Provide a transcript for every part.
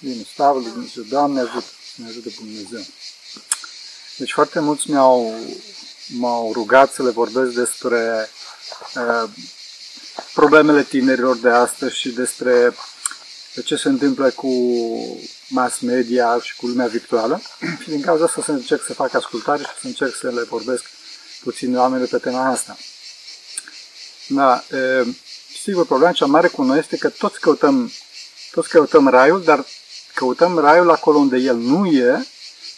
Bine, slavă lui Dumnezeu. Doamne ajută, ne ajută Dumnezeu. Deci foarte mulți mi-au, m-au rugat să le vorbesc despre uh, problemele tinerilor de astăzi și despre ce se întâmplă cu mass media și cu lumea virtuală. și din cauza asta să încerc să fac ascultare și să încerc să le vorbesc puțin oameni pe tema asta. Da, e, sigur, problema cea mare cu noi este că toți căutăm, toți căutăm raiul, dar căutăm raiul acolo unde el nu e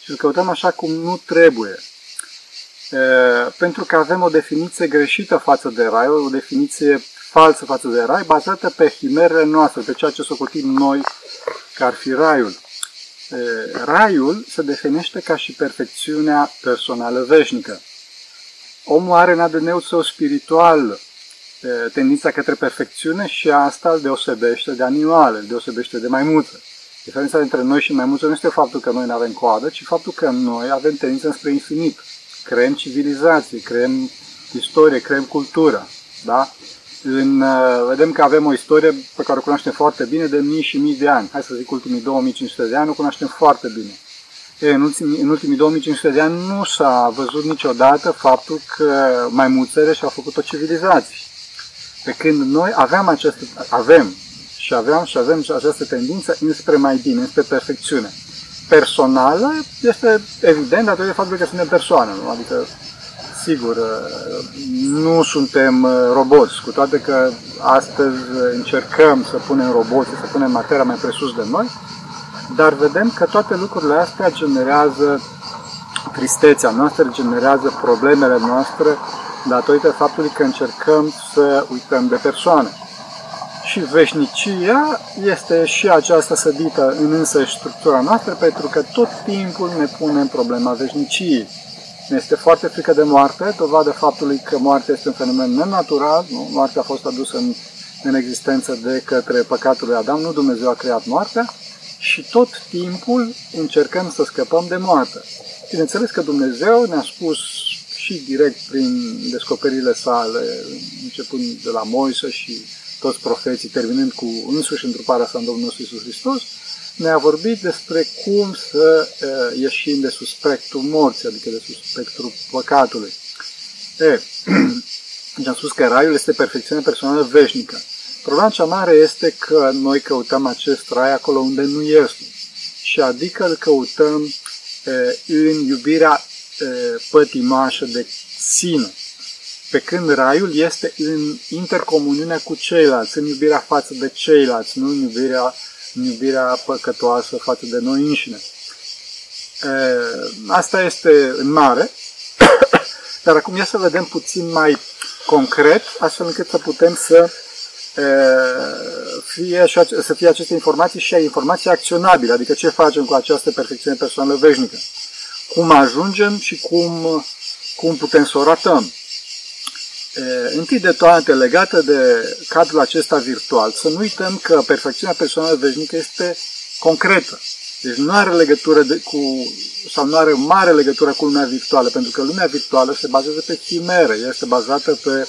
și îl căutăm așa cum nu trebuie. E, pentru că avem o definiție greșită față de rai, o definiție falsă față de rai, bazată pe himerele noastre, pe ceea ce socotim noi că ar fi raiul. E, raiul se definește ca și perfecțiunea personală veșnică. Omul are în ADN-ul său spiritual tendința către perfecțiune și asta îl deosebește de animale, îl deosebește de maimuță. Diferența dintre noi și maimuță nu este faptul că noi nu avem coadă, ci faptul că noi avem tendință spre infinit. Creăm civilizații, creăm istorie, creăm cultură. Da? În, uh, vedem că avem o istorie pe care o cunoaștem foarte bine de mii și mii de ani. Hai să zic ultimii 2500 de ani, o cunoaștem foarte bine. E, în, ultimii, în ultimii 2500 de ani nu s-a văzut niciodată faptul că maimuțele și-au făcut o civilizație. Pe când noi aveam această, avem și aveam și avem această tendință înspre mai bine, înspre perfecțiune. Personală este evident datorită faptului că suntem persoane, nu? adică sigur, nu suntem roboți, cu toate că astăzi încercăm să punem roboți, să punem materia mai presus de noi, dar vedem că toate lucrurile astea generează tristețea noastră, generează problemele noastre datorită faptului că încercăm să uităm de persoane. Și veșnicia este și aceasta sădită în însă structura noastră, pentru că tot timpul ne punem problema veșniciei. Ne este foarte frică de moarte, dovadă faptului că moartea este un fenomen nenatural, nu? moartea a fost adusă în, în existență de către păcatul lui Adam, nu Dumnezeu a creat moartea, și tot timpul încercăm să scăpăm de moarte. Bineînțeles că Dumnezeu ne-a spus și direct prin descoperirile sale, începând de la Moise și toți profeții, terminând cu însuși întruparea sa în Domnul nostru Iisus Hristos, ne-a vorbit despre cum să uh, ieșim de sub spectrul morții, adică de sub spectrul păcatului. E, deci am spus că raiul este perfecțiunea personală veșnică. Problema cea mare este că noi căutăm acest rai acolo unde nu este. Și adică îl căutăm e, în iubirea e, pătimașă de sine. Pe când raiul este în intercomuniunea cu ceilalți, în iubirea față de ceilalți, nu în iubirea, în iubirea păcătoasă față de noi înșine. E, asta este în mare, dar acum ia să vedem puțin mai concret, astfel încât să putem să fie, să fie aceste informații și informații acționabile, adică ce facem cu această perfecțiune personală veșnică, cum ajungem și cum, cum putem să o ratăm. Întâi de toate, legată de cadrul acesta virtual, să nu uităm că perfecțiunea personală veșnică este concretă. Deci nu are legătură de, cu, sau nu are mare legătură cu lumea virtuală, pentru că lumea virtuală se bazează pe chimere, este bazată pe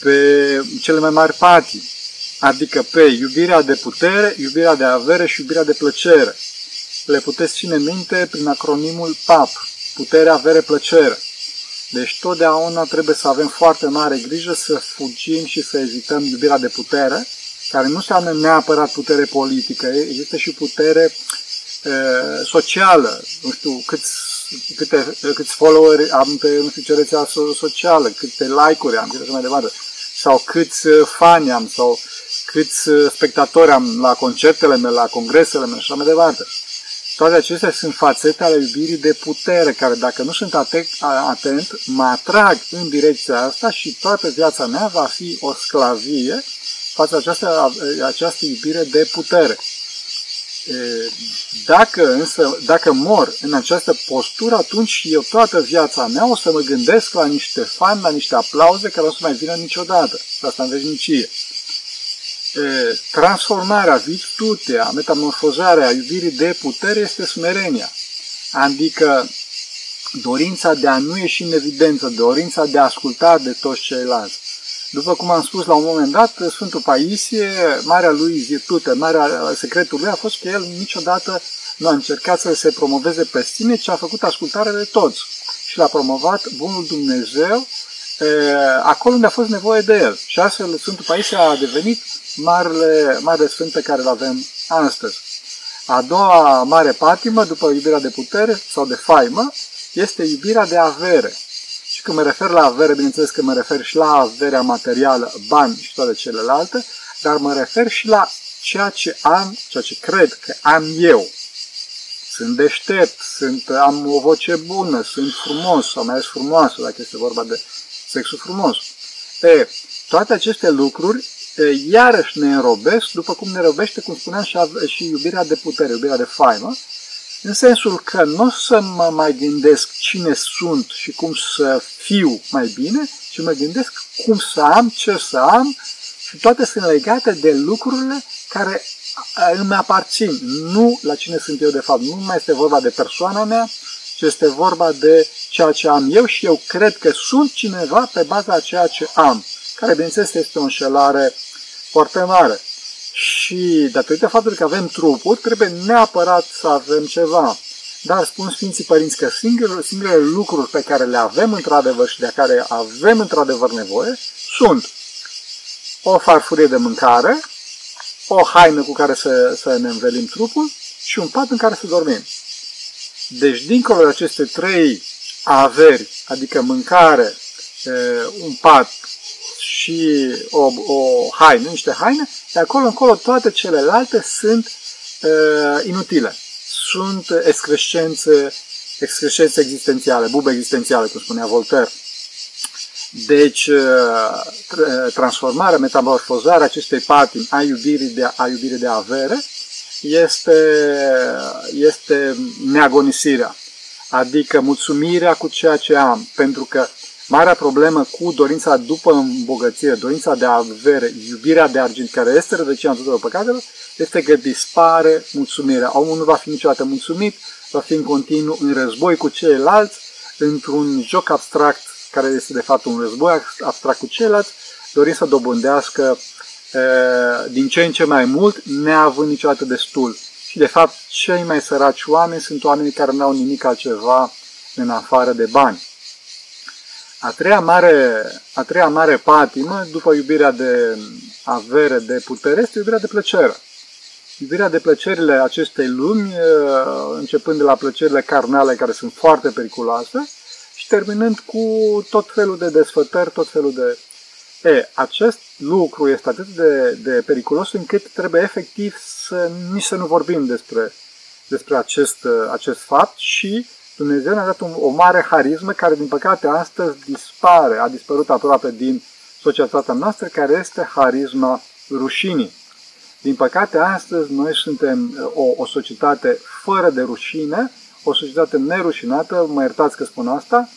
pe cele mai mari patii, adică pe iubirea de putere, iubirea de avere și iubirea de plăcere. Le puteți ține minte prin acronimul PAP, putere, avere, plăcere. Deci totdeauna trebuie să avem foarte mare grijă să fugim și să ezităm iubirea de putere, care nu înseamnă neapărat putere politică, există și putere e, socială. Nu știu, câți, câte, câți followeri am pe nu știu ce rețea socială, câte like-uri am și așa mai departe sau câți uh, fani am, sau câți uh, spectatori am la concertele mele, la congresele mele și așa mai departe. Toate acestea sunt fațete ale iubirii de putere, care dacă nu sunt atent, atent, mă atrag în direcția asta și toată viața mea va fi o sclavie față această, această iubire de putere. Dacă însă, dacă mor în această postură, atunci eu toată viața mea o să mă gândesc la niște fani, la niște aplauze care o să mai vină niciodată. Asta în veșnicie. Transformarea, virtutea, metamorfozarea iubirii de putere este smerenia. Adică dorința de a nu ieși în evidență, dorința de a asculta de toți ceilalți, După cum am spus la un moment dat, Sfântul Paisie, marea lui virtute, marea secretul lui a fost că el niciodată nu a încercat să se promoveze pe sine, ci a făcut ascultare de toți. Și l-a promovat Bunul Dumnezeu acolo unde a fost nevoie de el. Și astfel Sfântul Paisie a devenit marele, marele sfânt pe care îl avem astăzi. A doua mare patimă, după iubirea de putere sau de faimă, este iubirea de avere. Și când mă refer la avere, bineînțeles că mă refer și la averea materială, bani și toate celelalte, dar mă refer și la ceea ce am, ceea ce cred că am eu. Sunt deștept, sunt, am o voce bună, sunt frumos sau mai ales frumoasă, dacă este vorba de sexul frumos. E, toate aceste lucruri e, iarăși ne înrobesc, după cum ne robește, cum spuneam, și, și iubirea de putere, iubirea de faimă, în sensul că nu o să mă mai gândesc cine sunt și cum să fiu mai bine, ci mă gândesc cum să am, ce să am și toate sunt legate de lucrurile care îmi aparțin, nu la cine sunt eu de fapt. Nu mai este vorba de persoana mea, ci este vorba de ceea ce am eu și eu cred că sunt cineva pe baza a ceea ce am, care bineînțeles este o înșelare foarte mare. Și datorită faptului că avem trupuri, trebuie neapărat să avem ceva. Dar spun Sfinții Părinți că singurele, singurele lucruri pe care le avem într-adevăr și de care avem într-adevăr nevoie sunt o farfurie de mâncare, o haină cu care să, să ne învelim trupul și un pat în care să dormim. Deci, dincolo de aceste trei averi, adică mâncare, un pat și o, o haină, niște haine, de acolo încolo toate celelalte sunt uh, inutile. Sunt excrescențe, excrescențe existențiale, bube existențiale, cum spunea Voltaire. Deci, uh, transformarea, metamorfozarea acestei patini a iubirii de, a iubirii de avere este, este neagonisirea, adică mulțumirea cu ceea ce am, pentru că Marea problemă cu dorința după îmbogățire, dorința de avere, iubirea de argint, care este rădăcina tuturor păcatelor, este că dispare mulțumirea. Omul nu va fi niciodată mulțumit, va fi în continuu în război cu ceilalți, într-un joc abstract, care este de fapt un război abstract cu ceilalți, dorind să dobândească e, din ce în ce mai mult, neavând niciodată destul. Și de fapt, cei mai săraci oameni sunt oamenii care nu au nimic altceva în afară de bani. A treia mare, a treia mare patimă, după iubirea de avere, de putere, este iubirea de plăcere. Iubirea de plăcerile acestei lumi, începând de la plăcerile carnale, care sunt foarte periculoase, și terminând cu tot felul de desfătări, tot felul de... E, acest lucru este atât de, de periculos încât trebuie efectiv să nici să nu vorbim despre, despre acest, acest fapt și Dumnezeu ne-a dat un, o mare harismă care, din păcate, astăzi dispare, a dispărut aproape din societatea noastră, care este harisma rușinii. Din păcate, astăzi noi suntem uh, o, o societate fără de rușine, o societate nerușinată, mă iertați că spun asta,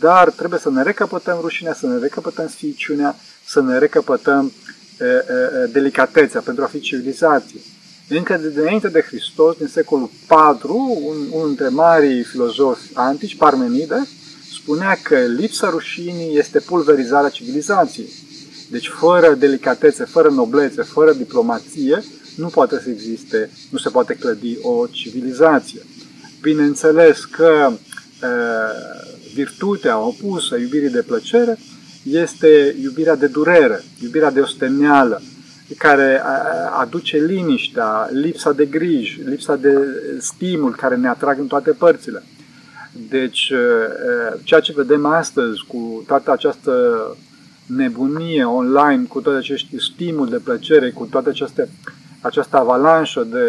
dar trebuie să ne recăpătăm rușinea, să ne recăpătăm sficiunea, să ne recăpătăm e, e, delicatețea pentru a fi civilizație. Încă de dinainte de Hristos, din secolul IV, un, unul dintre marii filozofi antici, Parmenide, spunea că lipsa rușinii este pulverizarea civilizației. Deci fără delicatețe, fără noblețe, fără diplomație, nu poate să existe, nu se poate clădi o civilizație. Bineînțeles că e, virtutea opusă iubirii de plăcere este iubirea de durere, iubirea de osteneală, care aduce liniștea, lipsa de griji, lipsa de stimul care ne atrag în toate părțile. Deci, ceea ce vedem astăzi cu toată această nebunie online, cu toate acești stimul de plăcere, cu toată această, această avalanșă de,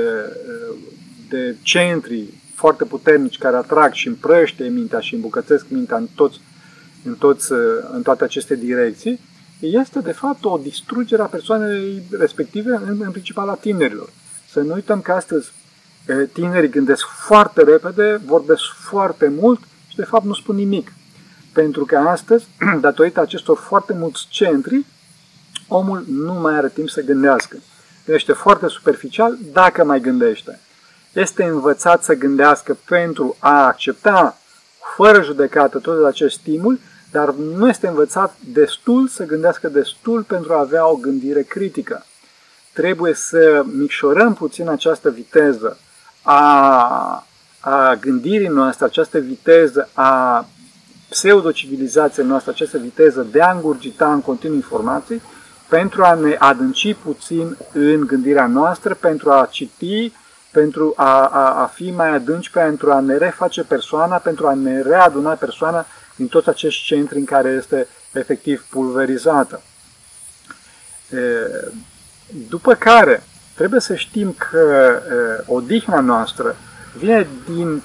de centri foarte puternici care atrag și împrăște mintea și îmbucățesc mintea în, toți, în, toți, în toate aceste direcții, este de fapt o distrugere a persoanei respective, în, în principal a tinerilor. Să nu uităm că astăzi tinerii gândesc foarte repede, vorbesc foarte mult și de fapt nu spun nimic. Pentru că astăzi, datorită acestor foarte mulți centri, omul nu mai are timp să gândească. Gândește foarte superficial, dacă mai gândește. Este învățat să gândească pentru a accepta, fără judecată, tot acest stimul, dar nu este învățat destul să gândească destul pentru a avea o gândire critică. Trebuie să micșorăm puțin această viteză a, a gândirii noastre, această viteză a pseudo-civilizației noastre, această viteză de a îngurgita în continuu informații, pentru a ne adânci puțin în gândirea noastră, pentru a citi, pentru a, a, a fi mai adânci, pentru a ne reface persoana, pentru a ne readuna persoana din toți acești centri în care este efectiv pulverizată. După care, trebuie să știm că odihna noastră vine din,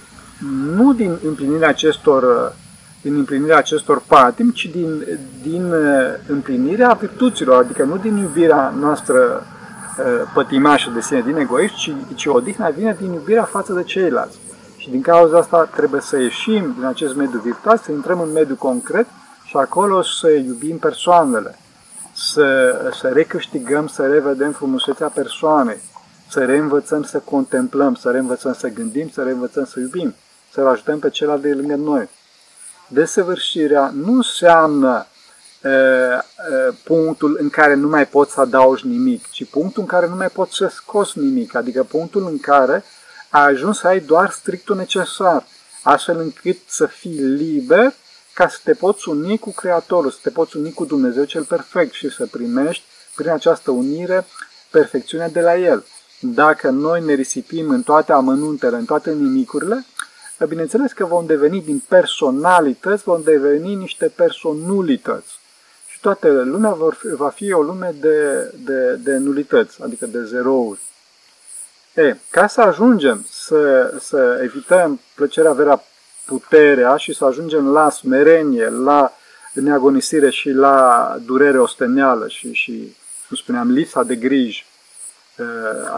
nu din împlinirea acestor din împlinirea acestor patim, ci din, din împlinirea virtuților, adică nu din iubirea noastră pătimașă de sine, din egoism, ci, ci odihna vine din iubirea față de ceilalți. Și din cauza asta trebuie să ieșim din acest mediu virtual, să intrăm în mediul concret și acolo să iubim persoanele, să, să recâștigăm, să revedem frumusețea persoanei, să reînvățăm să contemplăm, să reînvățăm să gândim, să reînvățăm să iubim, să-l ajutăm pe celălalt de lângă noi. Desăvârșirea nu înseamnă e, e, punctul în care nu mai poți să adaugi nimic, ci punctul în care nu mai poți să scoți nimic, adică punctul în care a ajuns să ai doar strictul necesar, astfel încât să fii liber ca să te poți uni cu Creatorul, să te poți uni cu Dumnezeu cel perfect și să primești prin această unire perfecțiunea de la El. Dacă noi ne risipim în toate amănuntele, în toate nimicurile, bineînțeles că vom deveni din personalități, vom deveni niște personulități. Și toată lumea vor fi, va fi o lume de, de, de nulități, adică de zerouri. E, ca să ajungem să, să evităm plăcerea, averea, puterea și să ajungem la smerenie, la neagonisire și la durere osteneală și, și cum spuneam, lipsa de griji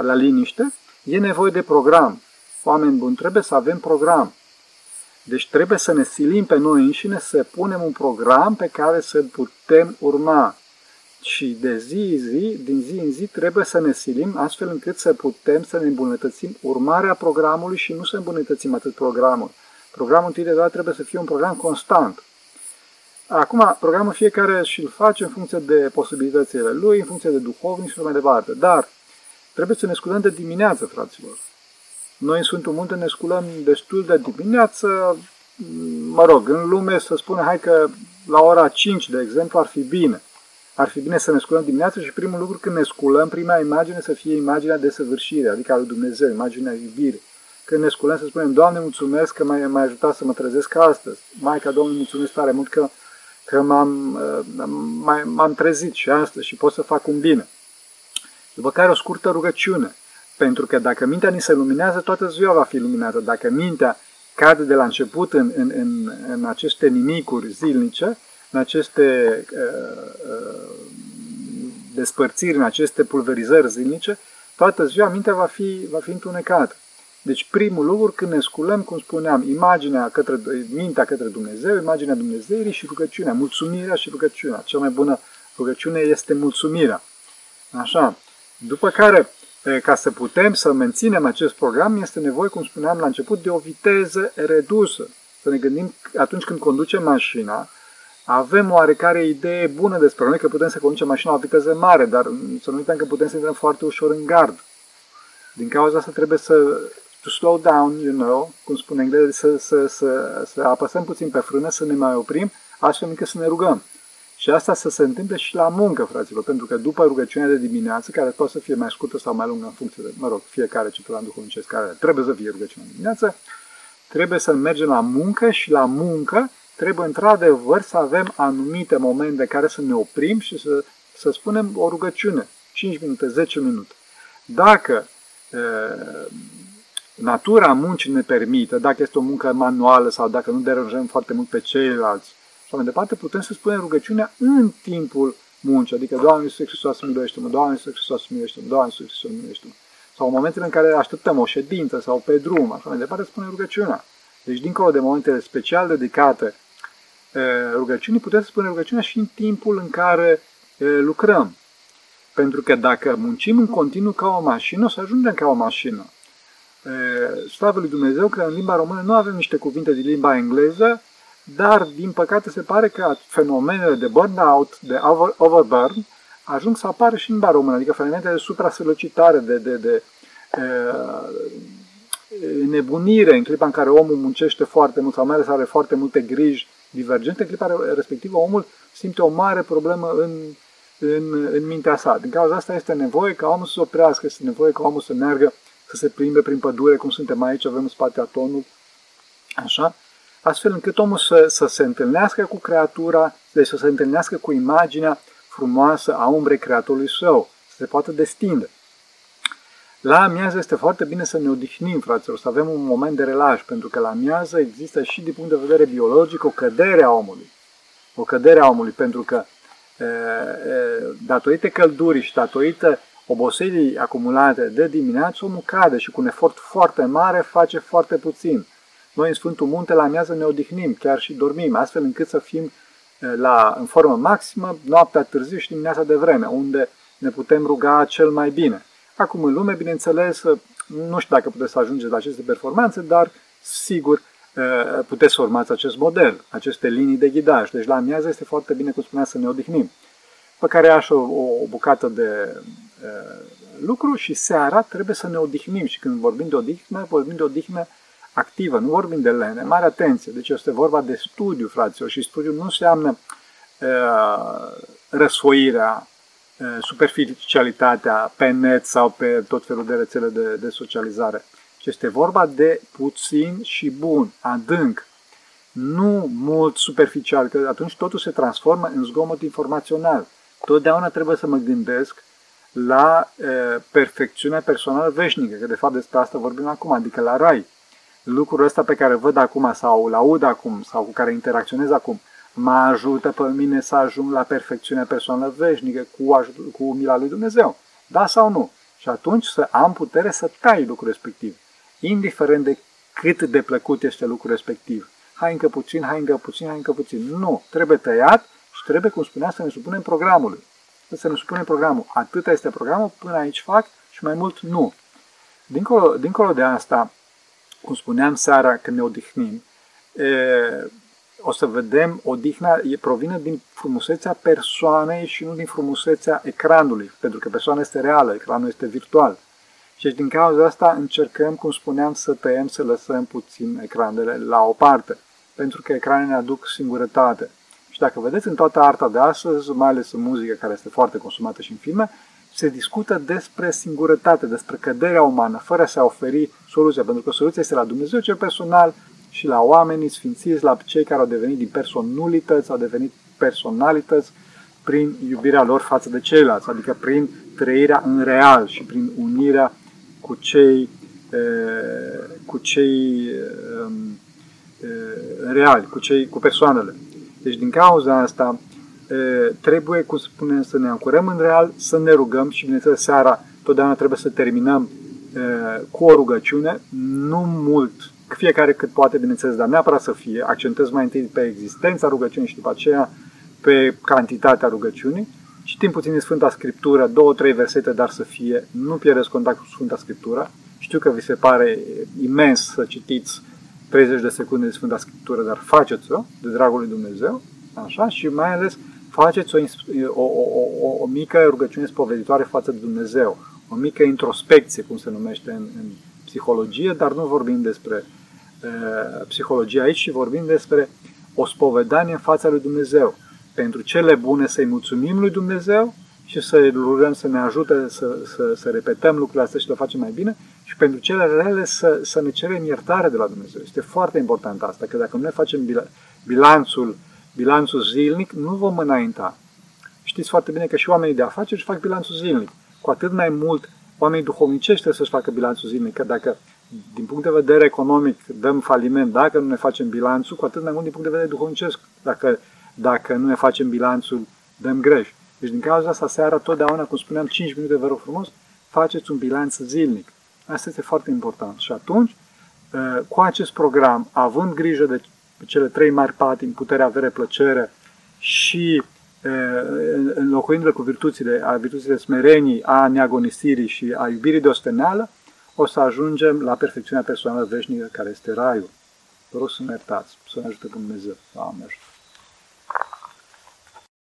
la liniște, e nevoie de program. Oameni buni, trebuie să avem program. Deci trebuie să ne silim pe noi înșine să punem un program pe care să-l putem urma și de zi în zi, din zi în zi, trebuie să ne silim astfel încât să putem să ne îmbunătățim urmarea programului și nu să îmbunătățim atât programul. Programul întâi de toate trebuie să fie un program constant. Acum, programul fiecare și îl face în funcție de posibilitățile lui, în funcție de duhovnic și mai departe. Dar trebuie să ne sculăm de dimineață, fraților. Noi în Sfântul Munte ne sculăm destul de dimineață, mă rog, în lume să spunem, hai că la ora 5, de exemplu, ar fi bine ar fi bine să ne sculăm dimineața și primul lucru când ne sculăm, prima imagine să fie imaginea de săvârșire, adică a lui Dumnezeu, imaginea iubirii. Când ne sculăm să spunem, Doamne, mulțumesc că m-ai, m-ai ajutat să mă trezesc astăzi. Maica Domnului, mulțumesc tare mult că, că m-am, uh, m-am trezit și astăzi și pot să fac un bine. După care o scurtă rugăciune. Pentru că dacă mintea ni se luminează, toată ziua va fi luminată. Dacă mintea cade de la început în, în, în, în aceste nimicuri zilnice, în aceste uh, uh, despărțiri, în aceste pulverizări zilnice, toată ziua mintea va fi, va fi întunecată. Deci primul lucru când ne sculăm, cum spuneam, imaginea către, mintea către Dumnezeu, imaginea Dumnezeirii și rugăciunea, mulțumirea și rugăciunea. Cea mai bună rugăciune este mulțumirea. Așa. După care, ca să putem să menținem acest program, este nevoie, cum spuneam la început, de o viteză redusă. Să ne gândim atunci când conducem mașina, avem oarecare idee bună despre noi că putem să conducem mașina la viteză mare, dar să nu uităm că putem să intrăm foarte ușor în gard. Din cauza asta trebuie să to slow down, you know, cum spune engleză, să, să, să, să apăsăm puțin pe frână, să ne mai oprim, astfel încât să ne rugăm. Și asta să se întâmple și la muncă, fraților, pentru că după rugăciunea de dimineață, care poate să fie mai scurtă sau mai lungă în funcție de, mă rog, fiecare ce plan duhovnicesc care trebuie să fie rugăciunea de dimineață, trebuie să mergem la muncă și la muncă trebuie într-adevăr să avem anumite momente care să ne oprim și să, să spunem o rugăciune, 5 minute, 10 minute. Dacă e, natura muncii ne permite, dacă este o muncă manuală sau dacă nu deranjăm foarte mult pe ceilalți, și mai departe, putem să spunem rugăciunea în timpul muncii, adică Doamne Iisus Hristos miluiește-mă, Doamne Iisus Hristos miluiește-mă, Doamne Iisus Hristos miluiește-mă. Sau în momentele în care așteptăm o ședință sau pe drum, așa mai departe, spunem rugăciunea. Deci, dincolo de momentele special dedicate rugăciunii, putem să spunem rugăciunea și în timpul în care lucrăm. Pentru că dacă muncim în continuu ca o mașină, o să ajungem ca o mașină. Slavă lui Dumnezeu că în limba română nu avem niște cuvinte din limba engleză dar, din păcate, se pare că fenomenele de burnout, de overburn, ajung să apară și în română, adică fenomenele de supra-solicitare, de, de, de uh, nebunire în clipa în care omul muncește foarte mult sau mai ales are foarte multe griji divergente, în clipa respectivă omul simte o mare problemă în, în, în mintea sa. Din cauza asta este nevoie ca omul să se oprească, este nevoie ca omul să meargă, să se plimbe prin pădure, cum suntem aici, avem în spate atonul, așa, astfel încât omul să, să se întâlnească cu creatura, deci să se întâlnească cu imaginea frumoasă a umbrei creatorului său, să se poată destinde. La amiază este foarte bine să ne odihnim, fraților, să avem un moment de relaș, pentru că la amiază există și din punct de vedere biologic o cădere a omului. O cădere a omului, pentru că e, e, datorită căldurii și datorită oboselii acumulate de dimineață, omul cade și cu un efort foarte mare face foarte puțin. Noi în Sfântul Munte la amiază ne odihnim, chiar și dormim, astfel încât să fim la, în formă maximă noaptea târziu și dimineața de vreme, unde ne putem ruga cel mai bine. Acum, în lume, bineînțeles, nu știu dacă puteți să ajungeți la aceste performanțe, dar sigur puteți să urmați acest model, aceste linii de ghidaj. Deci la amiază este foarte bine, cum spunea, să ne odihnim. Pe care aș o, o bucată de uh, lucru și seara trebuie să ne odihnim. Și când vorbim de odihnă, vorbim de odihnă activă, nu vorbim de lene. Mare atenție! Deci este vorba de studiu, fraților, și studiu nu înseamnă uh, răsfoirea superficialitatea pe net sau pe tot felul de rețele de, de socializare, ci este vorba de puțin și bun, adânc, nu mult superficial, că atunci totul se transformă în zgomot informațional. Totdeauna trebuie să mă gândesc la e, perfecțiunea personală veșnică, că de fapt despre asta vorbim acum, adică la rai. Lucrul ăsta pe care văd acum sau îl aud acum sau cu care interacționez acum, mă ajută pe mine să ajung la perfecțiunea personală veșnică cu, ajut- cu mila lui Dumnezeu. Da sau nu? Și atunci să am putere să tai lucrul respectiv, indiferent de cât de plăcut este lucrul respectiv. Hai încă puțin, hai încă puțin, hai încă puțin. Nu, trebuie tăiat și trebuie, cum spunea, să ne supunem programului. Să ne supunem programul. Atâta este programul, până aici fac și mai mult nu. Dincolo, dincolo de asta, cum spuneam seara când ne odihnim, e, o să vedem, odihna provine din frumusețea persoanei și nu din frumusețea ecranului, pentru că persoana este reală, ecranul este virtual. Și din cauza asta încercăm, cum spuneam, să tăiem, să lăsăm puțin ecranele la o parte, pentru că ecranele ne aduc singurătate. Și dacă vedeți în toată arta de astăzi, mai ales în muzică care este foarte consumată și în filme, se discută despre singurătate, despre căderea umană, fără să oferi soluția, pentru că soluția este la Dumnezeu cel personal, și la oamenii sfințiți, la cei care au devenit din personalități, au devenit personalități prin iubirea lor față de ceilalți, adică prin trăirea în real și prin unirea cu cei, cu cei reali, cu, cei, cu persoanele. Deci din cauza asta trebuie, cum spunem, să ne ancorăm în real, să ne rugăm și bineînțeles seara totdeauna trebuie să terminăm cu o rugăciune, nu mult fiecare cât poate, bineînțeles, dar neapărat să fie, accentez mai întâi pe existența rugăciunii și după aceea pe cantitatea rugăciunii. Citim puțin din Sfânta Scriptură, două, trei versete, dar să fie, nu pierdeți contact cu Sfânta Scriptură. Știu că vi se pare imens să citiți 30 de secunde de Sfânta Scriptură, dar faceți-o, de dragul lui Dumnezeu, așa, și mai ales faceți o, o, o, o, o mică rugăciune spoveditoare față de Dumnezeu, o mică introspecție, cum se numește în, în psihologie, dar nu vorbim despre psihologia aici și vorbim despre o spovedanie în fața lui Dumnezeu. Pentru cele bune să-i mulțumim lui Dumnezeu și să-i rugăm să ne ajute să, să, să repetăm lucrurile astea și să le facem mai bine și pentru cele rele să, să ne cerem iertare de la Dumnezeu. Este foarte important asta, că dacă nu ne facem bilanțul, bilanțul zilnic, nu vom înainta. Știți foarte bine că și oamenii de afaceri își fac bilanțul zilnic. Cu atât mai mult oamenii duhovnicești trebuie să-și facă bilanțul zilnic, că dacă din punct de vedere economic dăm faliment dacă nu ne facem bilanțul, cu atât mai mult din punct de vedere duhovnicesc, dacă, dacă nu ne facem bilanțul, dăm greș. Deci din cauza asta, seara, totdeauna, cum spuneam, 5 minute, vă rog frumos, faceți un bilanț zilnic. Asta este foarte important. Și atunci, ă, cu acest program, având grijă de cele trei mari patini, putere, avere, plăcere și ă, înlocuindu-le cu virtuțile, a virtuțile smerenii, a neagonisirii și a iubirii de osteneală, o să ajungem la perfecțiunea personală veșnică care este raiul. Vă rog să ne iertați, să ne ajute Dumnezeu. Amin.